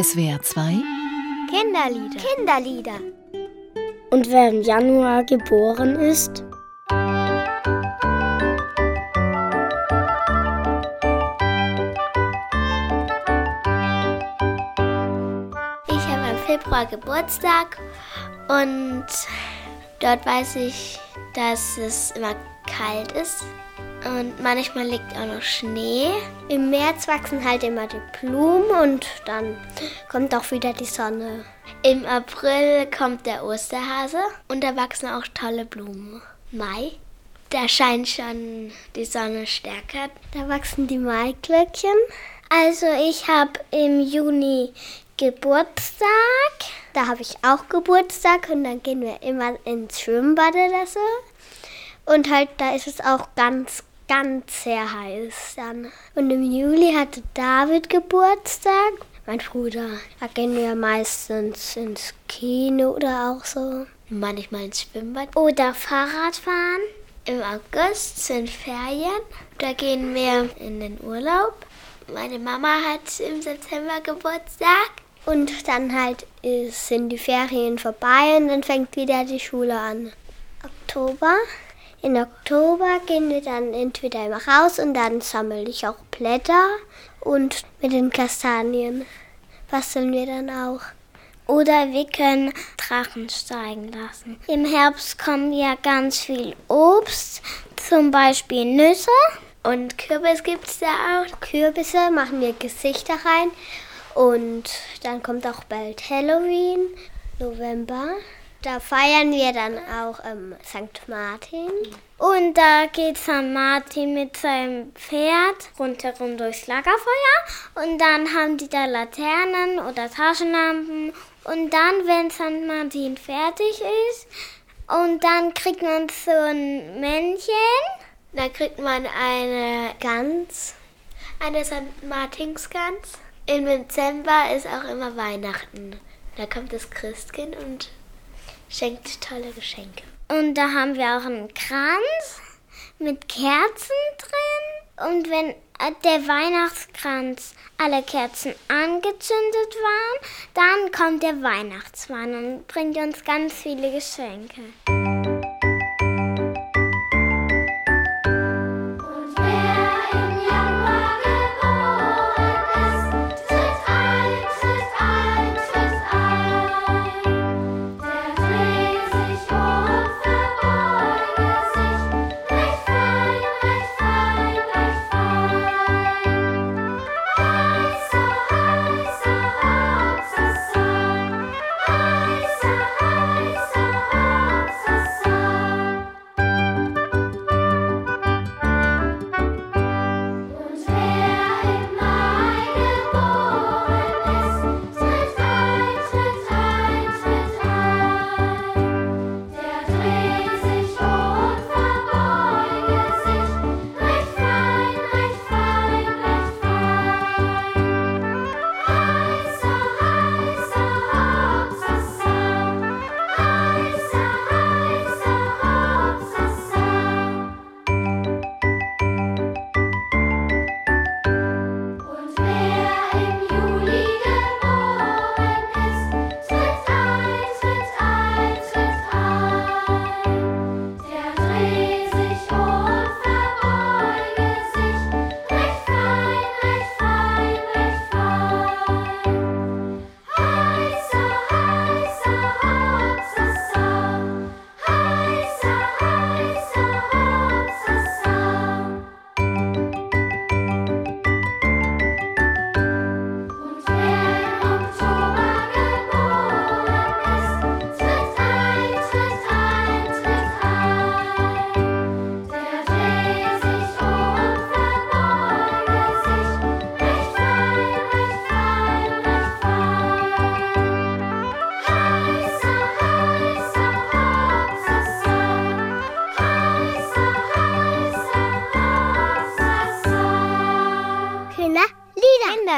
SWR 2 Kinderlieder. Kinderlieder. Und wer im Januar geboren ist? Ich habe im Februar Geburtstag und dort weiß ich, dass es immer kalt ist und manchmal liegt auch noch Schnee. Im März wachsen halt immer die Blumen und dann kommt auch wieder die Sonne. Im April kommt der Osterhase und da wachsen auch tolle Blumen. Mai, da scheint schon die Sonne stärker. Da wachsen die Maiglöckchen. Also ich habe im Juni Geburtstag. Da habe ich auch Geburtstag und dann gehen wir immer ins Schwimmbad oder so. Und halt, da ist es auch ganz, ganz sehr heiß dann. Und im Juli hatte David Geburtstag. Mein Bruder. Da gehen wir meistens ins Kino oder auch so. Manchmal ins Schwimmbad. Oder Fahrradfahren. Im August sind Ferien. Da gehen wir in den Urlaub. Meine Mama hat im September Geburtstag. Und dann halt sind die Ferien vorbei und dann fängt wieder die Schule an. Oktober. In Oktober gehen wir dann entweder immer raus und dann sammle ich auch Blätter und mit den Kastanien basteln wir dann auch. Oder wir können Drachen steigen lassen. Im Herbst kommen ja ganz viel Obst, zum Beispiel Nüsse. Und Kürbis gibt es da auch. Kürbisse machen wir Gesichter rein. Und dann kommt auch bald Halloween, November. Da feiern wir dann auch ähm, St. Martin. Und da geht St. Martin mit seinem Pferd rundherum durchs Lagerfeuer. Und dann haben die da Laternen oder Taschenlampen. Und dann, wenn St. Martin fertig ist, und dann kriegt man so ein Männchen. Da kriegt man eine Gans. Eine St. Martinsgans. Im Dezember ist auch immer Weihnachten. Da kommt das Christkind und schenkt tolle Geschenke. Und da haben wir auch einen Kranz mit Kerzen drin. Und wenn der Weihnachtskranz alle Kerzen angezündet waren, dann kommt der Weihnachtsmann und bringt uns ganz viele Geschenke.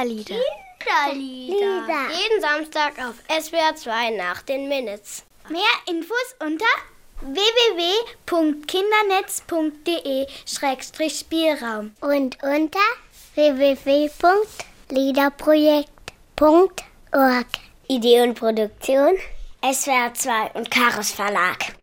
Kinderlieder. Kinderlieder. Jeden Samstag auf SWR 2 nach den Minutes. Mehr Infos unter www.kindernetz.de-spielraum und unter www.liederprojekt.org. Org. Idee und Produktion SWR 2 und Karos Verlag.